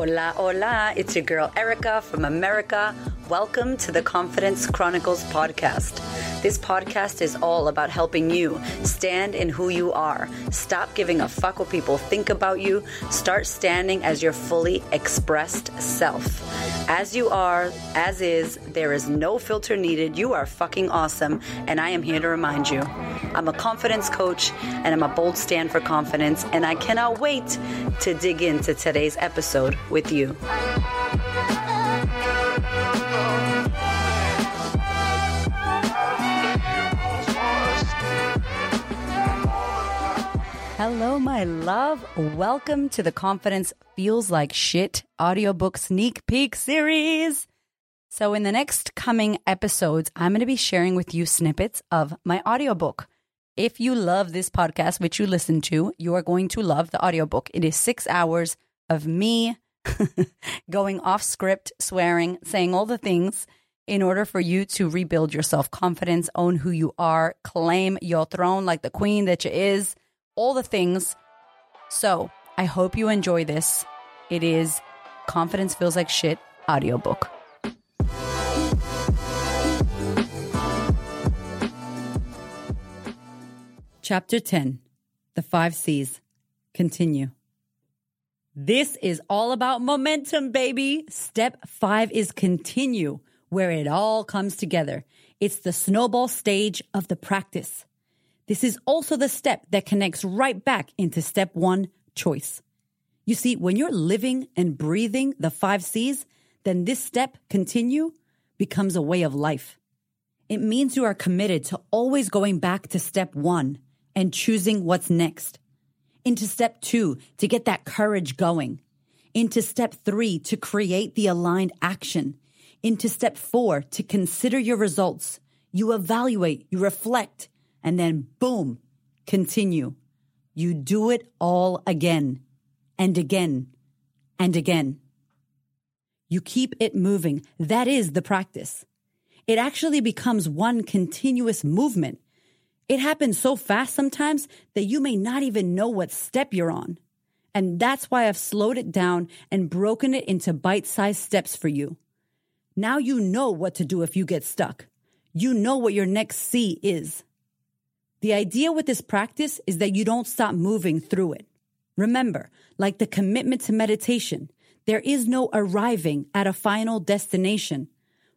Hola, hola. It's your girl Erika from America. Welcome to the Confidence Chronicles podcast. This podcast is all about helping you stand in who you are. Stop giving a fuck what people think about you. Start standing as your fully expressed self. As you are, as is, there is no filter needed. You are fucking awesome, and I am here to remind you. I'm a confidence coach, and I'm a bold stand for confidence, and I cannot wait to dig into today's episode with you. Hello, my love. Welcome to the Confidence Feels Like Shit audiobook sneak peek series. So, in the next coming episodes, I'm going to be sharing with you snippets of my audiobook. If you love this podcast, which you listen to, you are going to love the audiobook. It is six hours of me going off script, swearing, saying all the things in order for you to rebuild your self confidence, own who you are, claim your throne like the queen that you is all the things. So I hope you enjoy this. It is Confidence Feels Like Shit audiobook. Chapter 10 The Five C's. Continue. This is all about momentum, baby. Step five is continue, where it all comes together. It's the snowball stage of the practice. This is also the step that connects right back into step one choice. You see, when you're living and breathing the five C's, then this step, continue, becomes a way of life. It means you are committed to always going back to step one and choosing what's next. Into step two to get that courage going. Into step three to create the aligned action. Into step four to consider your results. You evaluate, you reflect, and then boom, continue. You do it all again and again and again. You keep it moving. That is the practice. It actually becomes one continuous movement. It happens so fast sometimes that you may not even know what step you're on. And that's why I've slowed it down and broken it into bite sized steps for you. Now you know what to do if you get stuck. You know what your next C is. The idea with this practice is that you don't stop moving through it. Remember, like the commitment to meditation, there is no arriving at a final destination.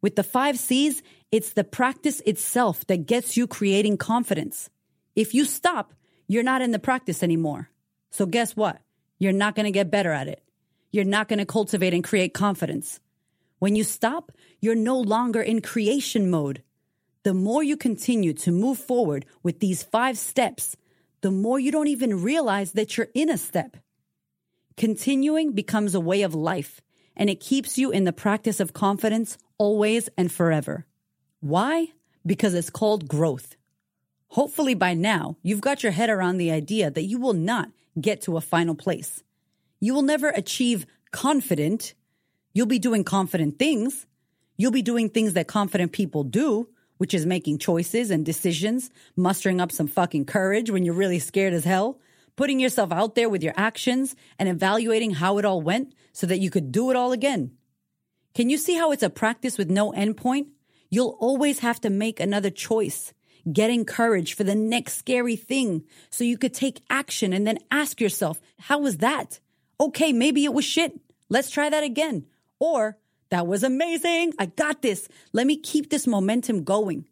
With the five C's, it's the practice itself that gets you creating confidence. If you stop, you're not in the practice anymore. So guess what? You're not going to get better at it. You're not going to cultivate and create confidence. When you stop, you're no longer in creation mode the more you continue to move forward with these five steps, the more you don't even realize that you're in a step. Continuing becomes a way of life, and it keeps you in the practice of confidence always and forever. Why? Because it's called growth. Hopefully, by now, you've got your head around the idea that you will not get to a final place. You will never achieve confident. You'll be doing confident things. You'll be doing things that confident people do, which is making choices and decisions, mustering up some fucking courage when you're really scared as hell, putting yourself out there with your actions and evaluating how it all went so that you could do it all again. Can you see how it's a practice with no endpoint? You'll always have to make another choice, getting courage for the next scary thing so you could take action and then ask yourself, how was that? Okay, maybe it was shit. Let's try that again. Or that was amazing. I got this. Let me keep this momentum going.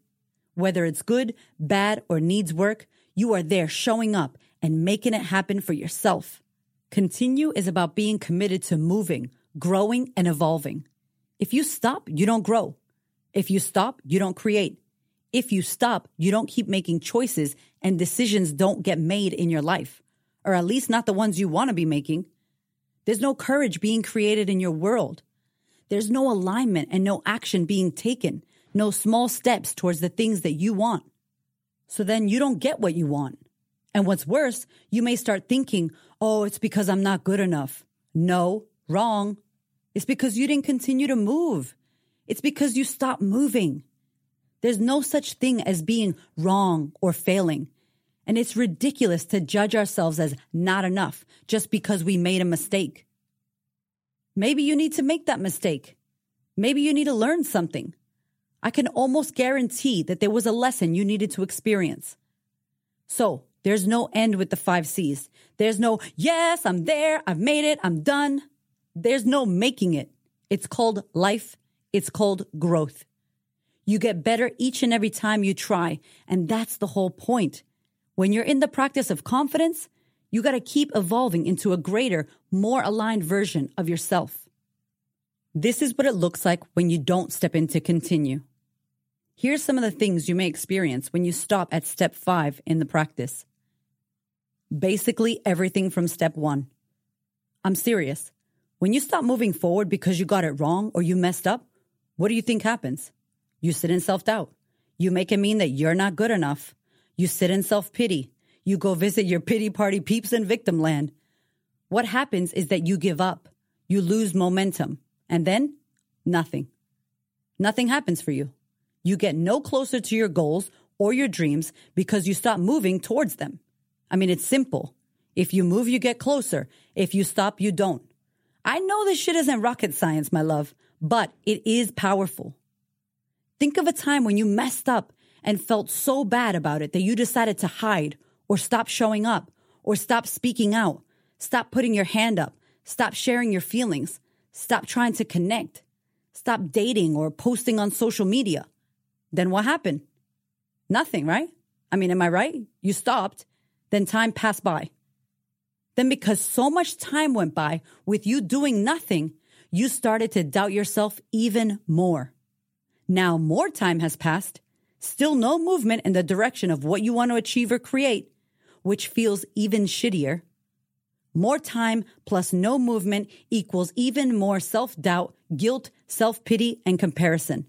Whether it's good, bad, or needs work, you are there showing up and making it happen for yourself. Continue is about being committed to moving, growing, and evolving. If you stop, you don't grow. If you stop, you don't create. If you stop, you don't keep making choices and decisions don't get made in your life, or at least not the ones you want to be making. There's no courage being created in your world. There's no alignment and no action being taken, no small steps towards the things that you want. So then you don't get what you want. And what's worse, you may start thinking, oh, it's because I'm not good enough. No, wrong. It's because you didn't continue to move. It's because you stopped moving. There's no such thing as being wrong or failing. And it's ridiculous to judge ourselves as not enough just because we made a mistake. Maybe you need to make that mistake. Maybe you need to learn something. I can almost guarantee that there was a lesson you needed to experience. So there's no end with the five C's. There's no, yes, I'm there. I've made it. I'm done. There's no making it. It's called life. It's called growth. You get better each and every time you try. And that's the whole point. When you're in the practice of confidence, you got to keep evolving into a greater, more aligned version of yourself. This is what it looks like when you don't step into continue. Here's some of the things you may experience when you stop at step five in the practice. Basically, everything from step one. I'm serious. When you stop moving forward because you got it wrong or you messed up, what do you think happens? You sit in self doubt. You make it mean that you're not good enough. You sit in self pity. You go visit your pity party peeps in victim land. What happens is that you give up. You lose momentum. And then nothing. Nothing happens for you. You get no closer to your goals or your dreams because you stop moving towards them. I mean, it's simple. If you move, you get closer. If you stop, you don't. I know this shit isn't rocket science, my love, but it is powerful. Think of a time when you messed up and felt so bad about it that you decided to hide or stop showing up or stop speaking out, stop putting your hand up, stop sharing your feelings, stop trying to connect, stop dating or posting on social media. Then what happened? Nothing, right? I mean, am I right? You stopped, then time passed by. Then because so much time went by with you doing nothing, you started to doubt yourself even more. Now more time has passed, still no movement in the direction of what you want to achieve or create, which feels even shittier. More time plus no movement equals even more self doubt, guilt, self pity, and comparison.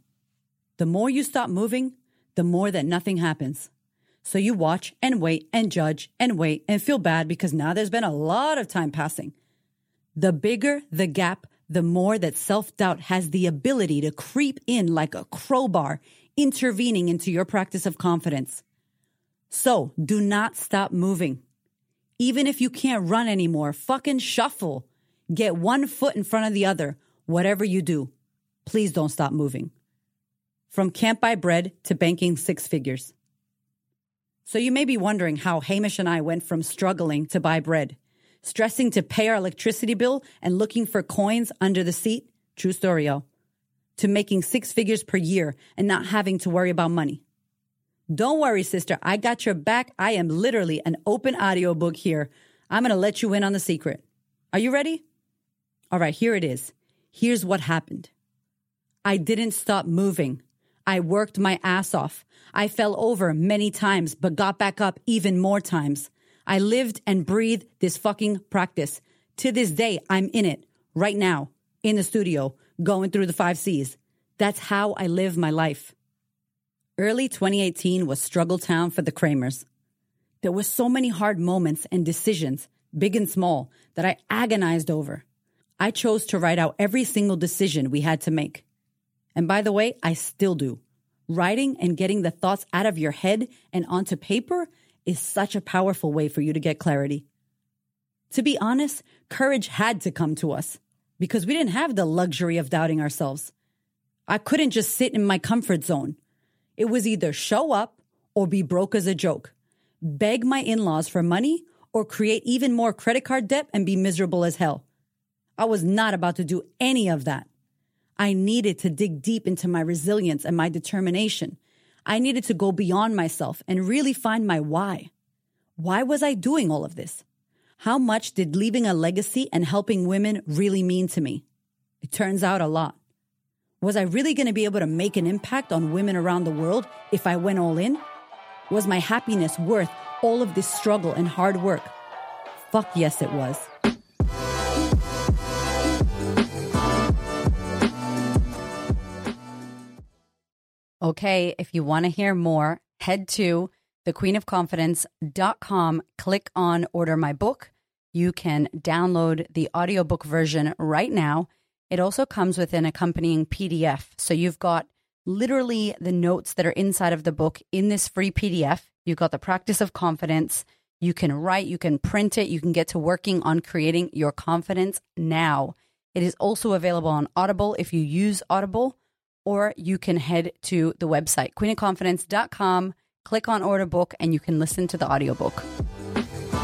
The more you stop moving, the more that nothing happens. So you watch and wait and judge and wait and feel bad because now there's been a lot of time passing. The bigger the gap, the more that self doubt has the ability to creep in like a crowbar, intervening into your practice of confidence. So do not stop moving. Even if you can't run anymore, fucking shuffle. Get one foot in front of the other, whatever you do. Please don't stop moving. From can't buy bread to banking six figures. So you may be wondering how Hamish and I went from struggling to buy bread, stressing to pay our electricity bill and looking for coins under the seat. True story, yo. To making six figures per year and not having to worry about money. Don't worry, sister. I got your back. I am literally an open audiobook here. I'm going to let you in on the secret. Are you ready? All right, here it is. Here's what happened. I didn't stop moving. I worked my ass off. I fell over many times, but got back up even more times. I lived and breathed this fucking practice. To this day, I'm in it right now in the studio, going through the five C's. That's how I live my life. Early 2018 was struggle town for the Cramers. There were so many hard moments and decisions, big and small, that I agonized over. I chose to write out every single decision we had to make. And by the way, I still do. Writing and getting the thoughts out of your head and onto paper is such a powerful way for you to get clarity. To be honest, courage had to come to us because we didn't have the luxury of doubting ourselves. I couldn't just sit in my comfort zone. It was either show up or be broke as a joke, beg my in laws for money, or create even more credit card debt and be miserable as hell. I was not about to do any of that. I needed to dig deep into my resilience and my determination. I needed to go beyond myself and really find my why. Why was I doing all of this? How much did leaving a legacy and helping women really mean to me? It turns out a lot. Was I really going to be able to make an impact on women around the world if I went all in? Was my happiness worth all of this struggle and hard work? Fuck yes, it was. Okay, if you want to hear more, head to thequeenofconfidence.com, click on order my book. You can download the audiobook version right now. It also comes with an accompanying PDF. So you've got literally the notes that are inside of the book in this free PDF. You've got the practice of confidence. You can write, you can print it, you can get to working on creating your confidence now. It is also available on Audible if you use Audible, or you can head to the website, queenofconfidence.com, click on order book, and you can listen to the audiobook.